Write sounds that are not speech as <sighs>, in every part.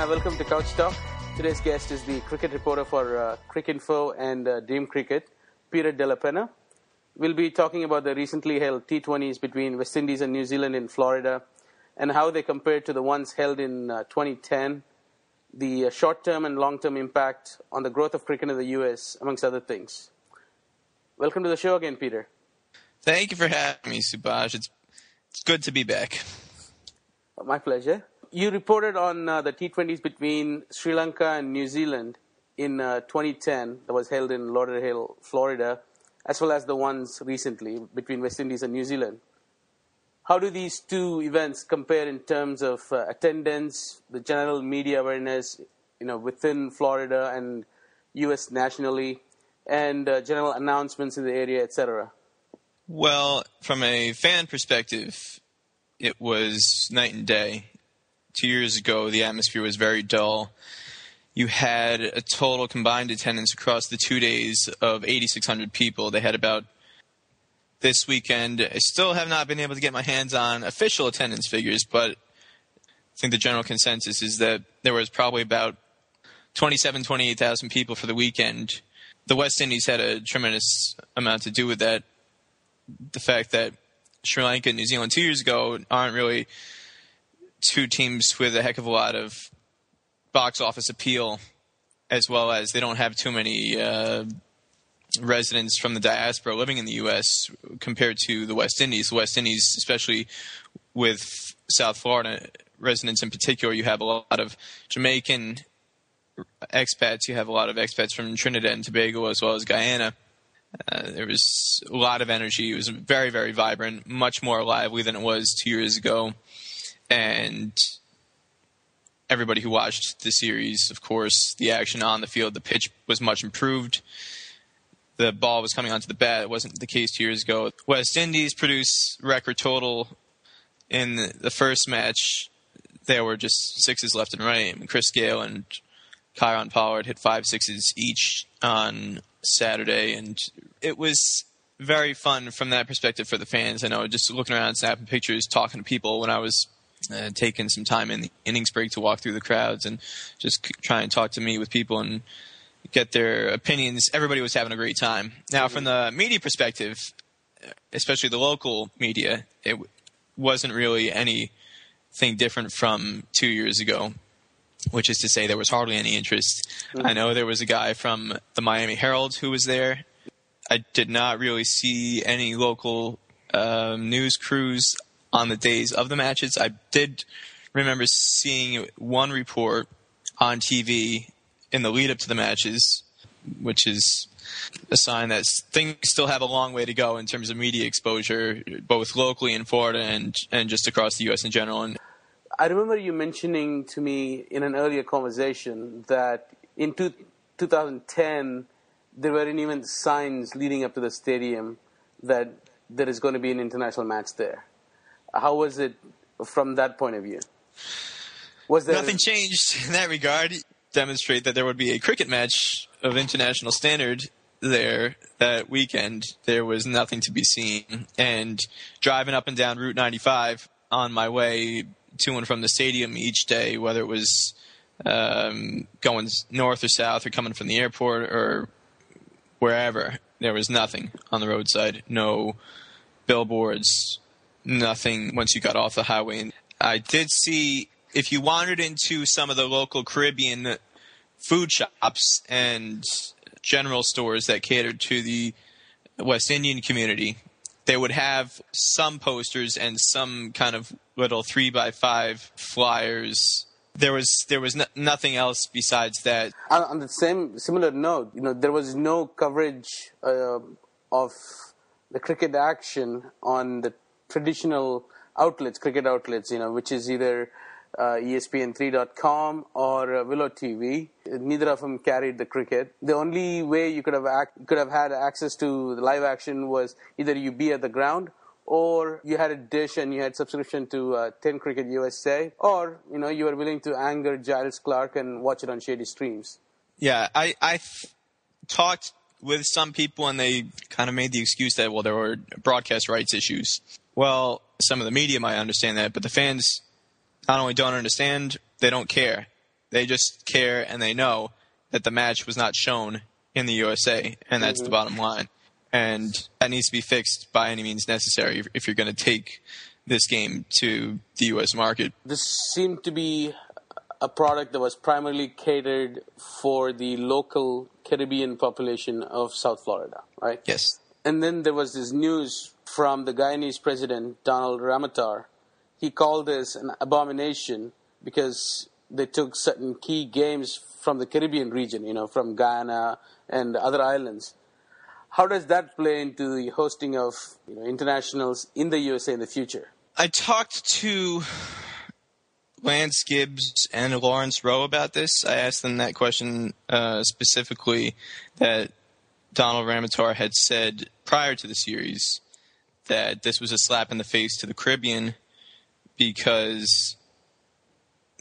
Uh, welcome to Couch Talk. Today's guest is the cricket reporter for uh, Cricinfo and uh, Dream Cricket, Peter Della Penna. We'll be talking about the recently held T20s between West Indies and New Zealand in Florida and how they compare to the ones held in uh, 2010, the uh, short term and long term impact on the growth of cricket in the US, amongst other things. Welcome to the show again, Peter. Thank you for having me, Subhash. It's it's good to be back. My pleasure. You reported on uh, the T20s between Sri Lanka and New Zealand in uh, 2010 that was held in Lauderdale, Florida, as well as the ones recently between West Indies and New Zealand. How do these two events compare in terms of uh, attendance, the general media awareness, you know, within Florida and U.S. nationally, and uh, general announcements in the area, etc.? Well, from a fan perspective, it was night and day. Two years ago, the atmosphere was very dull. You had a total combined attendance across the two days of 8,600 people. They had about this weekend. I still have not been able to get my hands on official attendance figures, but I think the general consensus is that there was probably about 27, 28,000 people for the weekend. The West Indies had a tremendous amount to do with that. The fact that Sri Lanka and New Zealand two years ago aren't really two teams with a heck of a lot of box office appeal, as well as they don't have too many uh, residents from the diaspora living in the U.S. compared to the West Indies. The West Indies, especially with South Florida residents in particular, you have a lot of Jamaican expats. You have a lot of expats from Trinidad and Tobago as well as Guyana. Uh, there was a lot of energy. It was very, very vibrant, much more lively than it was two years ago. And everybody who watched the series, of course, the action on the field, the pitch was much improved. The ball was coming onto the bat. It wasn't the case two years ago. West Indies produced record total in the first match. There were just sixes left and right. Chris Gayle and Kieron Pollard hit five sixes each on Saturday, and it was very fun from that perspective for the fans. I know just looking around, snapping pictures, talking to people when I was uh, taking some time in the innings break to walk through the crowds and just c- try and talk to me with people and get their opinions. Everybody was having a great time. Now, from the media perspective, especially the local media, it w- wasn't really anything different from two years ago which is to say there was hardly any interest. I know there was a guy from the Miami Herald who was there. I did not really see any local um, news crews on the days of the matches. I did remember seeing one report on TV in the lead up to the matches, which is a sign that things still have a long way to go in terms of media exposure, both locally in Florida and, and just across the U.S. in general. And I remember you mentioning to me in an earlier conversation that in two, 2010 there weren't even signs leading up to the stadium that there is going to be an international match there. How was it from that point of view? Was there Nothing changed <laughs> in that regard. Demonstrate that there would be a cricket match of international standard there that weekend. There was nothing to be seen. And driving up and down Route 95 on my way to and from the stadium each day, whether it was um, going north or south or coming from the airport or wherever, there was nothing on the roadside. No billboards, nothing once you got off the highway. And I did see if you wandered into some of the local Caribbean food shops and general stores that catered to the West Indian community, they would have some posters and some kind of little three by five flyers. There was there was no, nothing else besides that. on, the same similar note, you know, there was no coverage uh, of the cricket action on the traditional outlets, cricket outlets, you know, which is either uh, ESPN3.com or uh, Willow TV. Neither of them carried the cricket. The only way you could have ac- could have had access to the live action was either you be at the ground or you had a dish and you had subscription to uh, 10 Cricket USA, or you know you were willing to anger Giles Clarke and watch it on shady streams. Yeah, I I talked with some people and they kind of made the excuse that well there were broadcast rights issues. Well, some of the media might understand that, but the fans not only don't understand, they don't care. They just care and they know that the match was not shown in the USA, and that's the mm-hmm. bottom line. And that needs to be fixed by any means necessary if, if you're going to take this game to the US market. This seemed to be a product that was primarily catered for the local Caribbean population of South Florida, right? Yes. And then there was this news from the Guyanese president, Donald Ramotar. He called this an abomination because they took certain key games from the Caribbean region, you know, from Guyana and other islands. How does that play into the hosting of you know, internationals in the USA in the future? I talked to Lance Gibbs and Lawrence Rowe about this. I asked them that question uh, specifically that Donald Ramotar had said prior to the series that this was a slap in the face to the Caribbean because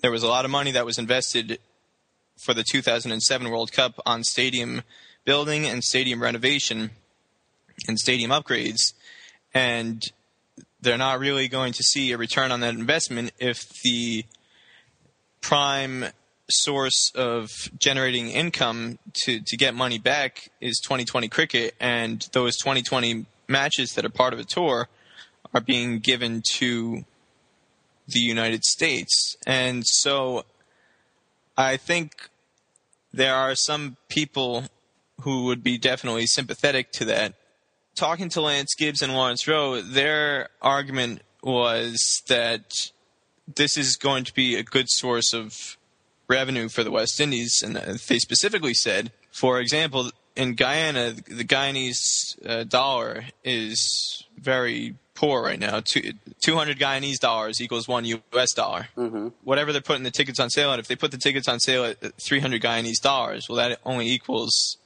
there was a lot of money that was invested for the 2007 World Cup on stadium building and stadium renovation and stadium upgrades. And they're not really going to see a return on that investment if the prime source of generating income to, to get money back is 2020 cricket and those 2020 matches that are part of a tour are being given to the United States. And so I think there are some people who would be definitely sympathetic to that. Talking to Lance Gibbs and Lawrence Rowe, their argument was that this is going to be a good source of revenue for the West Indies. And they specifically said, for example, in Guyana, the Guyanese uh, dollar is very poor right now. Two, 200 Guyanese dollars equals one U.S. dollar. Mm-hmm. Whatever they're putting the tickets on sale at, if they put the tickets on sale at 300 Guyanese dollars, well, that only equals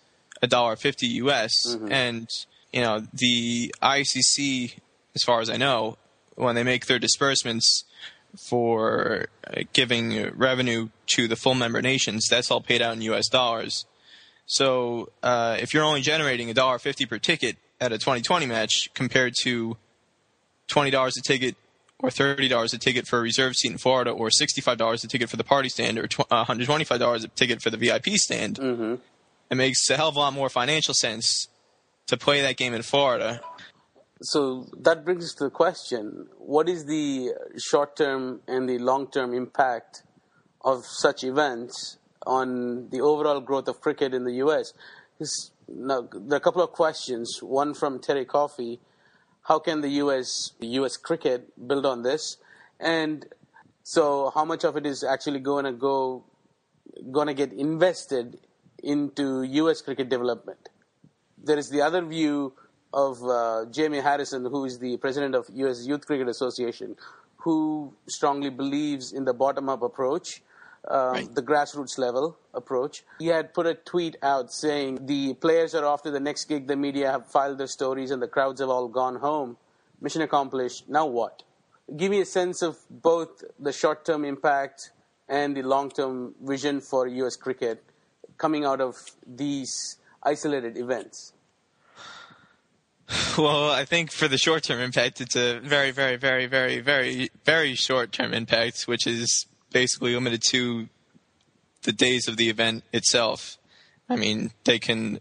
a dollar fifty U.S. Mm-hmm. And you know the ICC, as far as I know, when they make their disbursements for uh, giving revenue to the full member nations, that's all paid out in U.S. dollars. So uh, if you're only generating a dollar fifty per ticket at a 2020 match compared to twenty dollars a ticket or thirty dollars a ticket for a reserve seat in Florida, or sixty-five dollars a ticket for the party stand, or uh, hundred twenty-five dollars a ticket for the VIP stand, mm-hmm. it makes a hell of a lot more financial sense to play that game in Florida. So that brings us to the question: What is the short-term and the long-term impact of such events on the overall growth of cricket in the U.S.? Now, there are a couple of questions. One from Terry Coffey how can the U.S. U.S. cricket build on this? And so, how much of it is actually going to go, going to get invested into U.S. cricket development? There is the other view of uh, Jamie Harrison, who is the president of U.S. Youth Cricket Association, who strongly believes in the bottom-up approach um, right. the grassroots level approach. He had put a tweet out saying the players are off to the next gig. The media have filed their stories, and the crowds have all gone home. Mission accomplished. Now what? Give me a sense of both the short-term impact and the long-term vision for U.S. cricket coming out of these isolated events. <sighs> Well, I think for the short term impact, it's a very, very, very, very, very, very short term impact, which is basically limited to the days of the event itself. I mean, they can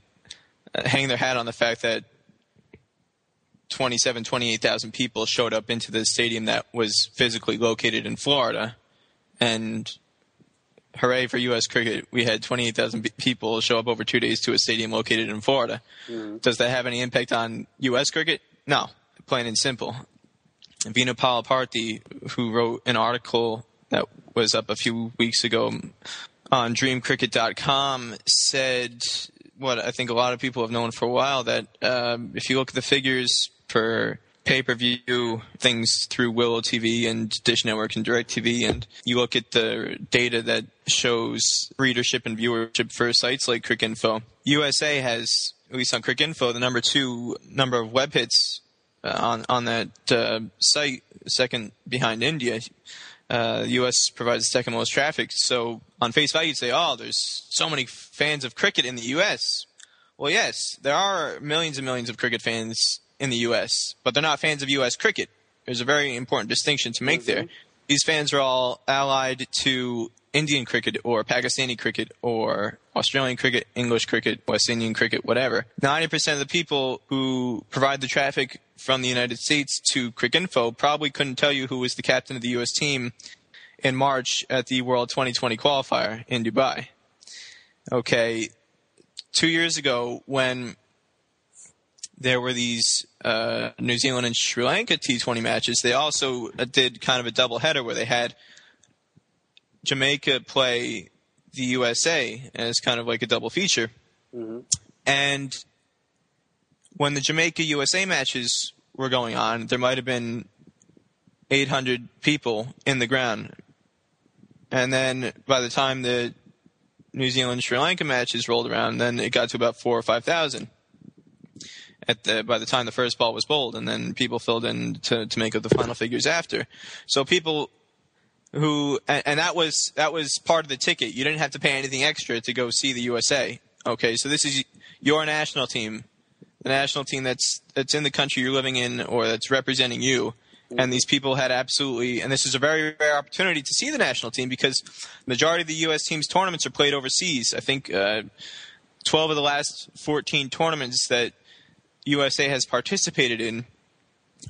uh, hang their hat on the fact that 27, 28,000 people showed up into the stadium that was physically located in Florida. And hooray for U.S. cricket, we had 28,000 people show up over two days to a stadium located in Florida. Mm-hmm. Does that have any impact on U.S. cricket? No, plain and simple. Venu Palaparthi, who wrote an article that was up a few weeks ago on DreamCricket.com said what I think a lot of people have known for a while that um, if you look at the figures for pay per view things through Willow TV and Dish Network and Direct TV, and you look at the data that shows readership and viewership for sites like Cricinfo. USA has, at least on Cricinfo, the number two number of web hits uh, on on that uh, site, second behind India. Uh, the U.S. provides the second most traffic. So on face value, you'd say, "Oh, there's so many fans of cricket in the U.S." Well, yes, there are millions and millions of cricket fans in the U.S., but they're not fans of U.S. cricket. There's a very important distinction to make there. These fans are all allied to Indian cricket or Pakistani cricket or Australian cricket, English cricket, West Indian cricket, whatever. 90% of the people who provide the traffic from the United States to Cricinfo probably couldn't tell you who was the captain of the U.S. team in March at the World 2020 qualifier in Dubai. Okay, two years ago when there were these uh, New Zealand and Sri Lanka T20 matches, they also uh, did kind of a double header where they had Jamaica play the USA as kind of like a double feature. Mm-hmm. And when the Jamaica USA matches were going on, there might have been 800 people in the ground. And then by the time the New Zealand Sri Lanka matches rolled around, then it got to about four or five thousand. At the by the time the first ball was bowled, and then people filled in to to make up the final figures after. So people who and, and that was that was part of the ticket. You didn't have to pay anything extra to go see the USA. Okay, so this is your national team, the national team that's that's in the country you're living in or that's representing you and these people had absolutely and this is a very rare opportunity to see the national team because the majority of the U.S. teams tournaments are played overseas. I think uh, 12 of the last 14 tournaments that USA has participated in,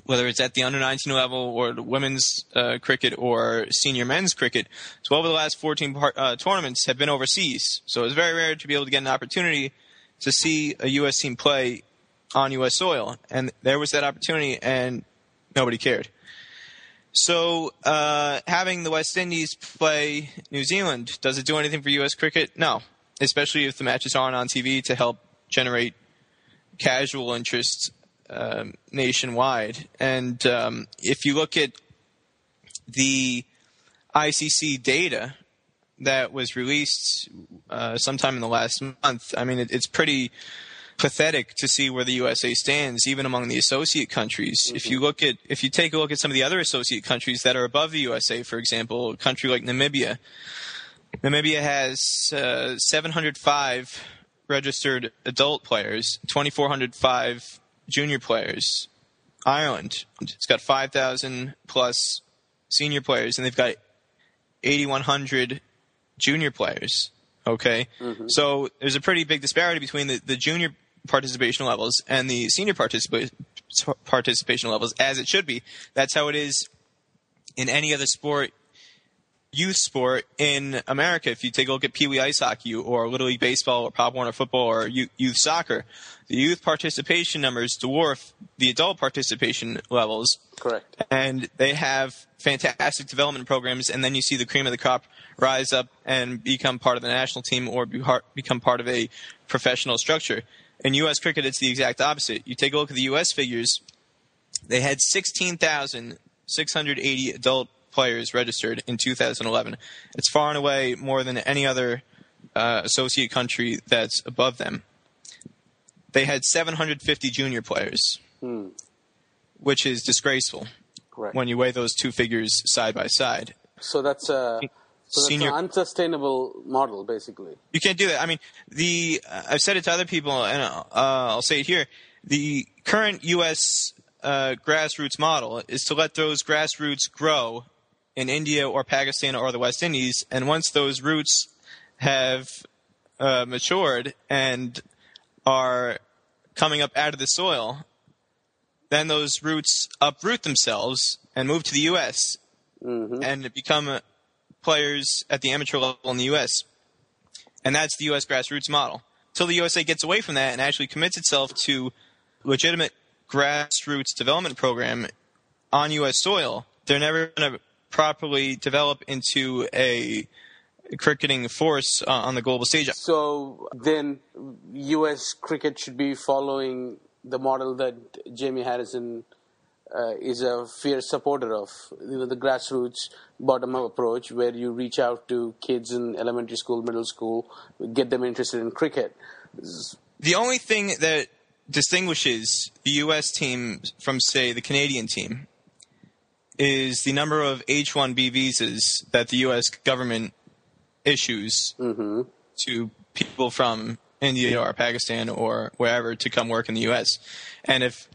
whether it's at the under 19 level or women's uh, cricket or senior men's cricket, 12 of the last 14 par- uh, tournaments have been overseas. So it's very rare to be able to get an opportunity to see a U.S. team play on U.S. soil, and there was that opportunity, and nobody cared. So uh, having the West Indies play New Zealand, does it do anything for U.S. cricket? No, especially if the matches aren't on TV to help generate casual interest um, nationwide. And um, if you look at the ICC data that was released uh, sometime in the last month, I mean, it, it's pretty pathetic to see where the USA stands, even among the associate countries. Mm-hmm. If you look at, if you take a look at some of the other associate countries that are above the USA, for example, a country like Namibia, Namibia has uh, 705 registered adult players, 2,405 junior players. Ireland, it's got 5,000 plus senior players, and they've got 8,100 junior players. Okay, Mm-hmm. so there's a pretty big disparity between the, the junior participation levels and the senior participa- participation levels, as it should be. That's how it is in any other sport, youth sport in America. If you take a look at Pee Wee Ice Hockey or Little League Baseball or Pop Warner Football or youth, soccer, the youth participation numbers dwarf the adult participation levels Correct. and they have fantastic development programs. And then you see the cream of the crop rise up and become part of the national team or become part of a professional structure. In U.S. cricket, it's the exact opposite. You take a look at the U.S. figures; they had 16,680 adult players registered in 2011. It's far and away more than any other uh, associate country that's above them. They had 750 junior players, Hmm. which is disgraceful Correct. when you weigh those two figures side by side. so that's a so that's Senior- an unsustainable model, basically. You can't do that. I mean, the uh, I've said it to other people, and uh, I'll say it here. The current U.S. Uh, grassroots model is to let those grassroots grow in India or Pakistan or the West Indies, and once those roots have uh, matured and are coming up out of the soil, then those roots uproot themselves and move to the U.S. and become uh, players at the amateur level in the U.S. And that's the U.S. grassroots model. Till the USA gets away from that and actually commits itself to legitimate grassroots development program on U.S. soil, they're never going to properly develop into a cricketing force uh, on the global stage. So then, U.S. cricket should be following the model that Jamie Harrison uh, is a fierce supporter of you know the grassroots bottom up approach where you reach out to kids in elementary school, middle school, get them interested in cricket. The only thing that distinguishes the U.S. team from, say, the Canadian team is the number of H-1B visas that the U.S. government issues Mm-hmm. to people from India or Pakistan or wherever to come work in the U.S. And if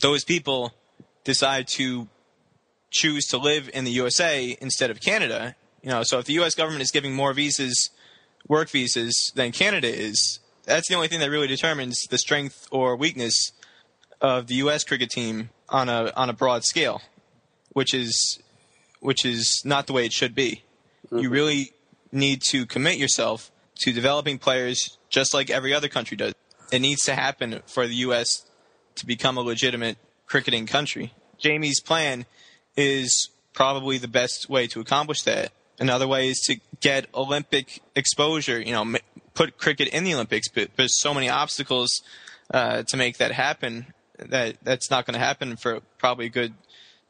those people decide to choose to live in the USA instead of Canada, you know, so if the U.S. government is giving more visas, work visas, than Canada is, that's the only thing that really determines the strength or weakness of the U.S. cricket team on a on a broad scale, which is which is not the way it should be. You really need to commit yourself to developing players just like every other country does. It needs to happen for the U.S. to become a legitimate cricketing country. Jamie's plan is probably the best way to accomplish that. Another way is to get Olympic exposure. You know, m- put cricket in the Olympics, but there's so many obstacles uh, to make that happen that that's not going to happen for probably a good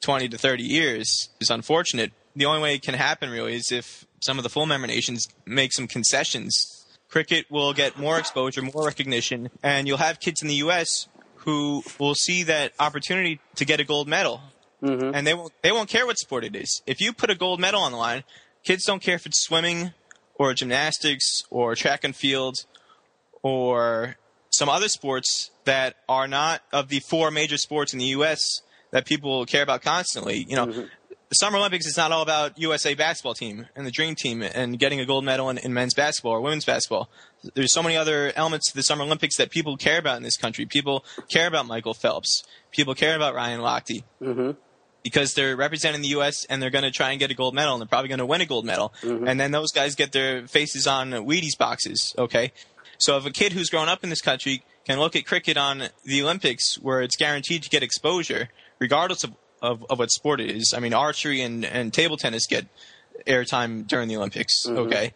20 to 30 years. is unfortunate. The only way it can happen really is if some of the full member nations make some concessions. Cricket will get more exposure, more recognition, and you'll have kids in the U.S. who will see that opportunity to get a gold medal mm-hmm. and they won't they won't care what sport it is. If you put a gold medal on the line, kids don't care if it's swimming or gymnastics or track and field or some other sports that are not of the four major sports in the U.S. that people care about constantly. You know, mm-hmm. the Summer Olympics is not all about USA basketball team and the Dream Team and getting a gold medal in, in men's basketball or women's basketball. There's so many other elements to the Summer Olympics that people care about in this country. People care about Michael Phelps. People care about Ryan Lochte mm-hmm. because they're representing the U.S. and they're going to try and get a gold medal and they're probably going to win a gold medal. Mm-hmm. And then those guys get their faces on Wheaties boxes. Okay, so if a kid who's grown up in this country can look at cricket on the Olympics, where it's guaranteed to get exposure, regardless of, of, of what sport it is. I mean, archery and, and table tennis get airtime during the Olympics. Okay.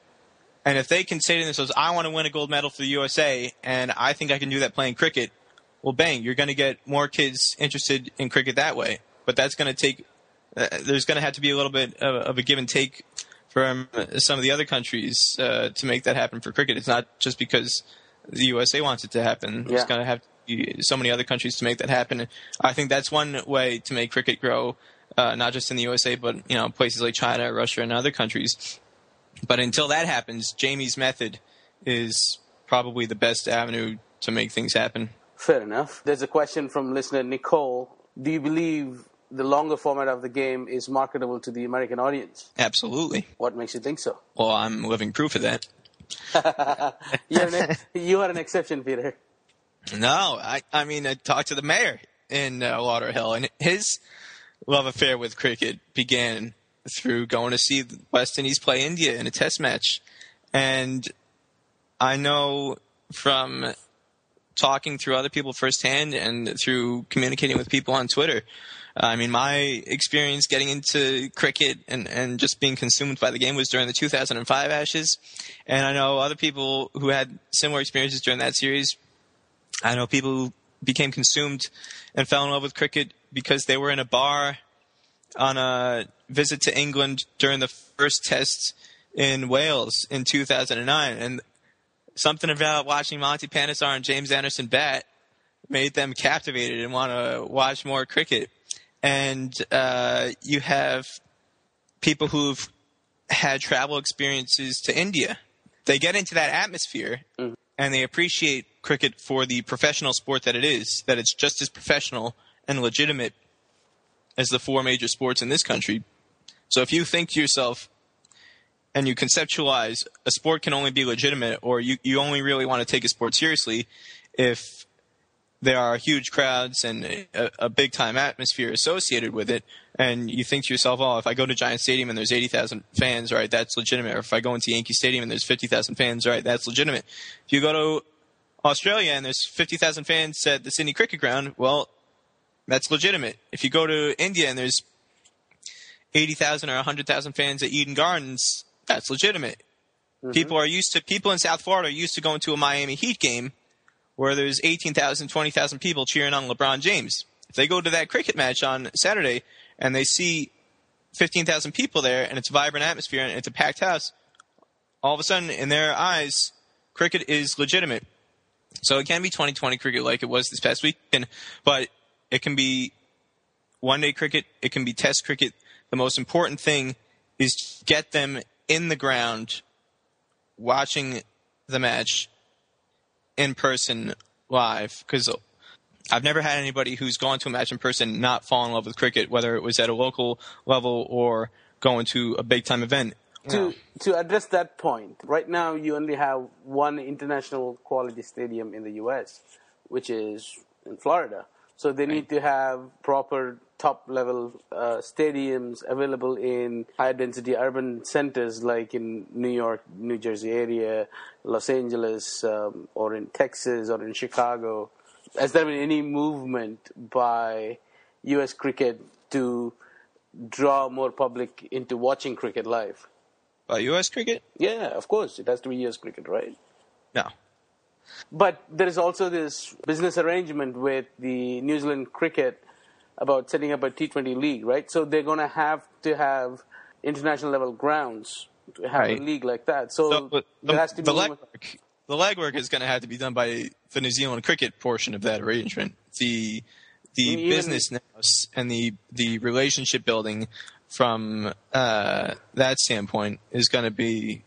And if they can say to themselves, I want to win a gold medal for the USA, and I think I can do that playing cricket, well, bang, you're going to get more kids interested in cricket that way. But that's going to take, uh, there's going to have to be a little bit of, of a give and take from some of the other countries uh, to make that happen for cricket. It's not just because the USA wants it to happen. There's Yeah. going to have so many other countries to make that happen. I think that's one way to make cricket grow, uh, not just in the USA, but you know places like China, Russia, and other countries. But until that happens, Jamie's method is probably the best avenue to make things happen. Fair enough. There's a question from listener Nicole. Do you believe the longer format of the game is marketable to the American audience? Absolutely. What makes you think so? Well, I'm living proof of that. <laughs> You're an, you are an exception, Peter. No, I, I mean, I talked to the mayor in uh, Lauderhill, and his love affair with cricket began through going to see the West Indies play India in a test match. And I know from talking through other people firsthand and through communicating with people on Twitter. Uh, I mean, my experience getting into cricket and, and just being consumed by the game was during the 2005 Ashes. And I know other people who had similar experiences during that series. I know people who became consumed and fell in love with cricket because they were in a bar on a visit to England during the first test in Wales in 2009. And something about watching Monty Panesar and James Anderson bat made them captivated and want to watch more cricket. And uh, you have people who've had travel experiences to India. They get into that atmosphere and they appreciate cricket for the professional sport that it is, that it's just as professional and legitimate as the four major sports in this country. So if you think to yourself and you conceptualize a sport can only be legitimate or you, you only really want to take a sport seriously if there are huge crowds and a, a big time atmosphere associated with it, and you think to yourself, "Oh, if I go to Giant Stadium and there's eighty thousand fans, right, that's legitimate." Or if I go into Yankee Stadium and there's fifty thousand fans, right, that's legitimate. If you go to Australia and there's fifty thousand fans at the Sydney Cricket Ground, well, that's legitimate. If you go to India and there's eighty thousand or hundred thousand fans at Eden Gardens, that's legitimate. Mm-hmm. People are used to people in South Florida are used to going to a Miami Heat game where there's 18,000, 20,000 people cheering on LeBron James. If they go to that cricket match on Saturday and they see 15,000 people there and it's a vibrant atmosphere and it's a packed house, all of a sudden in their eyes, cricket is legitimate. So it can be 2020 cricket like it was this past weekend, but it can be one day cricket, it can be test cricket. The most important thing is get them in the ground watching the match in person live because I've never had anybody who's gone to a match in person not fall in love with cricket, whether it was at a local level or going to a big time event. To to address that point, right now you only have one international quality stadium in the U.S., which is in Florida. So they need to have proper top level uh, stadiums available in high density urban centers like in New York, New Jersey area, Los Angeles, um, or in Texas or in Chicago. Has there been any movement by U.S. cricket to draw more public into watching cricket live? By U.S. cricket? Yeah, of course. It has to be U.S. cricket, right? No. But there is also this business arrangement with the New Zealand cricket about setting up a T20 league, right? So they're going to have to have international level grounds to have Right. a league like that. So, So, there the, has to be the legwork, the legwork is going to have to be done by the New Zealand cricket portion of that arrangement. The the Even- business now and the the relationship building from uh, that standpoint is going to be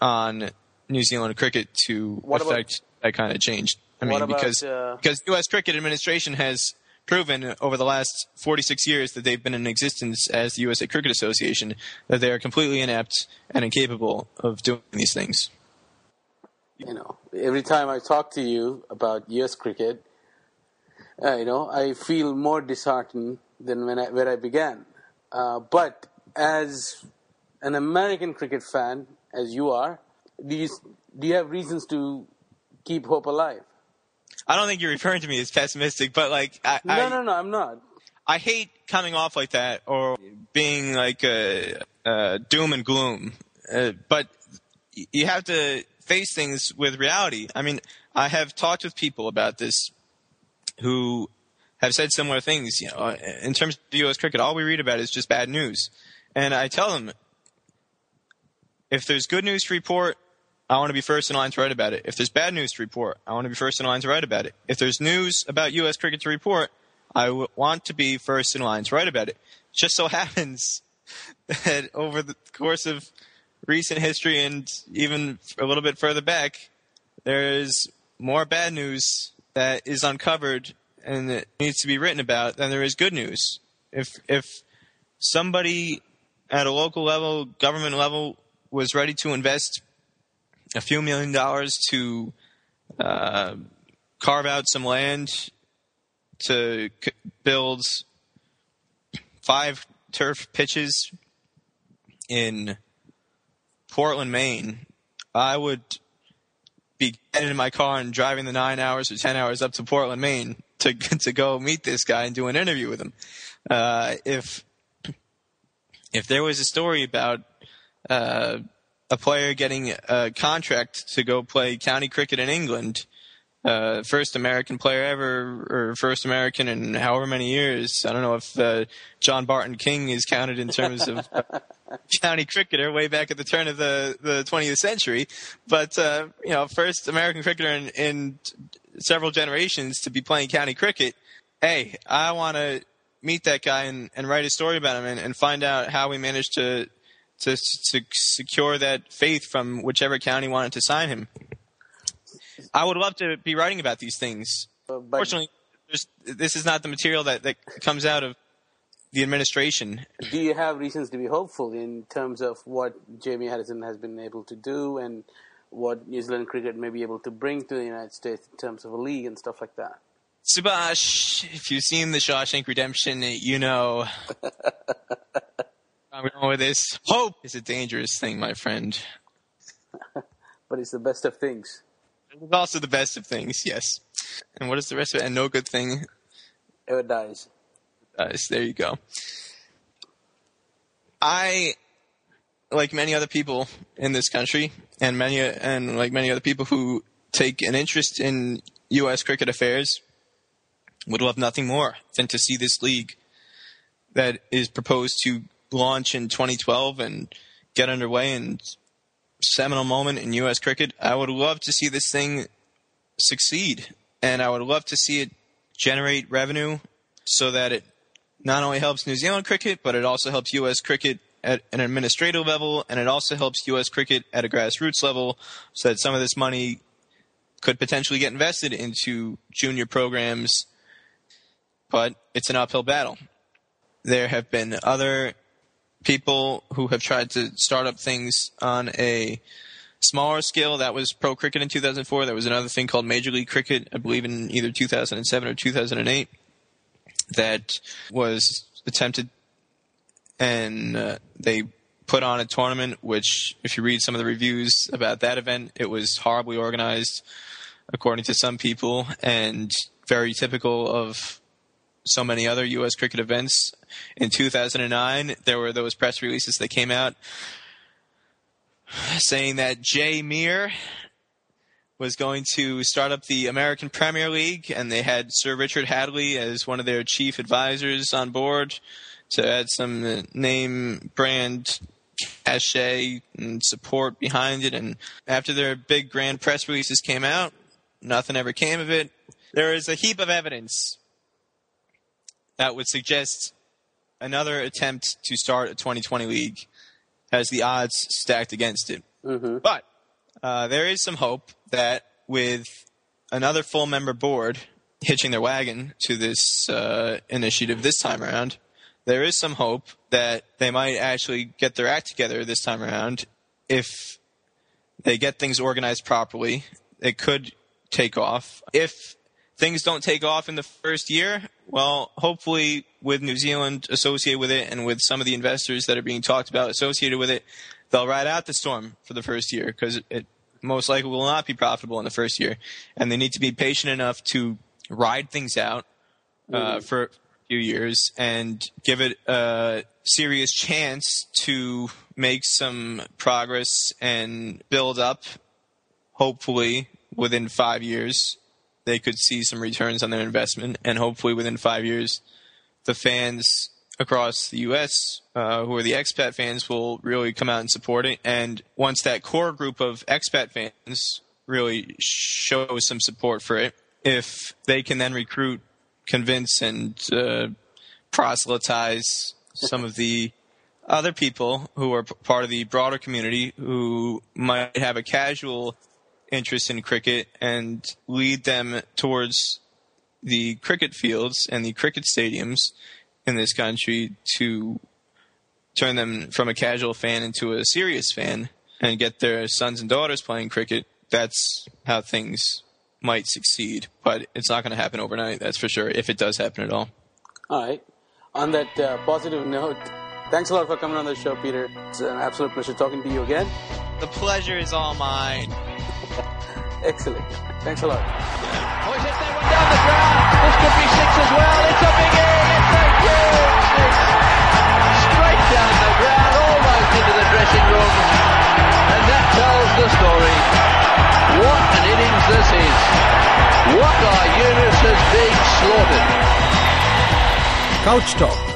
on New Zealand cricket to What about- affect that kind of change. I mean, about, because uh, because U.S. cricket administration has proven over the last 46 years that they've been in existence as the USA Cricket Association that they are completely inept and incapable of doing these things. you know, every time I talk to you about U.S. cricket, uh, you know, I feel more disheartened than when I, where I began. Uh, but as an American cricket fan, as you are, do you do you have reasons to keep hope alive? I don't think you're referring to me as pessimistic, but like I, No, I, no, no, I'm not. I hate coming off like that or being like a, uh doom and gloom. Uh, but you have to face things with reality. I mean, I have talked with people about this who have said similar things. You know, in terms of U.S. cricket, all we read about is just bad news, and I tell them if there's good news to report, I want to be first in line to write about it. If there's bad news to report, I want to be first in line to write about it. If there's news about U.S. cricket to report, I w- want to be first in line to write about it. Just so <laughs> happens that over the course of recent history and even a little bit further back, there is more bad news that is uncovered and that needs to be written about than there is good news. If if somebody at a local level, government level, was ready to invest a few million dollars to uh, carve out some land to c- build five turf pitches in Portland, Maine, I would be getting in my car and driving the nine hours or ten hours up to Portland, Maine to <laughs> to go meet this guy and do an interview with him. Uh, if if there was a story about uh, a player getting a contract to go play county cricket in England, uh, first American player ever, or first American in however many years. I don't know if uh, John Barton King is counted in terms of <laughs> county cricketer way back at the turn of the, the 20th century, but uh, you know, first American cricketer in, in several generations to be playing county cricket. Hey, I want to meet that guy and, and write a story about him and, and find out how we managed to to to secure that faith from whichever county wanted to sign him. I would love to be writing about these things. Uh, but Fortunately, this is not the material that, that comes out of the administration. do you have reasons to be hopeful in terms of what Jamie Harrison has been able to do and what New Zealand cricket may be able to bring to the United States in terms of a league and stuff like that? Subash, if you've seen the Shawshank Redemption, you know. <laughs> I'm going with this. Hope is a dangerous thing, my friend. <laughs> But it's the best of things. It's also the best of things, yes. And what is the rest of it? And no good thing. It dies. So there you go. I, like many other people in this country, and many and like many other people who take an interest in U.S. cricket affairs, would love nothing more than to see this league that is proposed to launch in 2012 and get underway and seminal moment in U.S. cricket. I would love to see this thing succeed, and I would love to see it generate revenue so that it not only helps New Zealand cricket, but it also helps U.S. cricket at an administrative level, and it also helps U.S. cricket at a grassroots level, so that some of this money could potentially get invested into junior programs. But it's an uphill battle. There have been other people who have tried to start up things on a smaller scale. That was pro cricket in 2004. There was another thing called Major League Cricket, I believe in either 2007 or 2008, that was attempted, and uh, they put on a tournament. Which, if you read some of the reviews about that event, it was horribly organized, according to some people, and very typical of so many other U.S. cricket events. In 2009, there were those press releases that came out saying that Jay Meir was going to start up the American Premier League, and they had Sir Richard Hadlee as one of their chief advisors on board to add some name brand cachet and support behind it. And after their big grand press releases came out, nothing ever came of it. There is a heap of evidence that would suggest another attempt to start a 2020 league has the odds stacked against it. Mm-hmm. But uh, there is some hope that with another full member board hitching their wagon to this uh, initiative this time around, there is some hope that they might actually get their act together this time around. If they get things organized properly, it could take off. If things don't take off in the first year, well, hopefully with New Zealand associated with it and with some of the investors that are being talked about associated with it, they'll ride out the storm for the first year because it most likely will not be profitable in the first year. And they need to be patient enough to ride things out uh, for a few years and give it a serious chance to make some progress and build up, hopefully within five years they could see some returns on their investment, and hopefully within five years, the fans across the U.S. Uh, who are the expat fans will really come out and support it. And once that core group of expat fans really show some support for it, if they can then recruit, convince, and uh, proselytize some of the other people who are part of the broader community who might have a casual interest in cricket and lead them towards the cricket fields and the cricket stadiums in this country to turn them from a casual fan into a serious fan and get their sons and daughters playing cricket. That's how things might succeed, but it's not going to happen overnight, that's for sure, if it does happen at all. All right. On that uh, positive note, thanks a lot for coming on the show, Peter. It's an absolute pleasure talking to you again. The pleasure is all mine. <laughs> Excellent. Thanks a lot. Boys hit that one down the ground. This could be six as well. It's a big hit. It's a huge six. Straight down the ground, almost into the dressing room. And that tells the story. What an innings this is. What are Eunice has been slaughtered. Couch Talk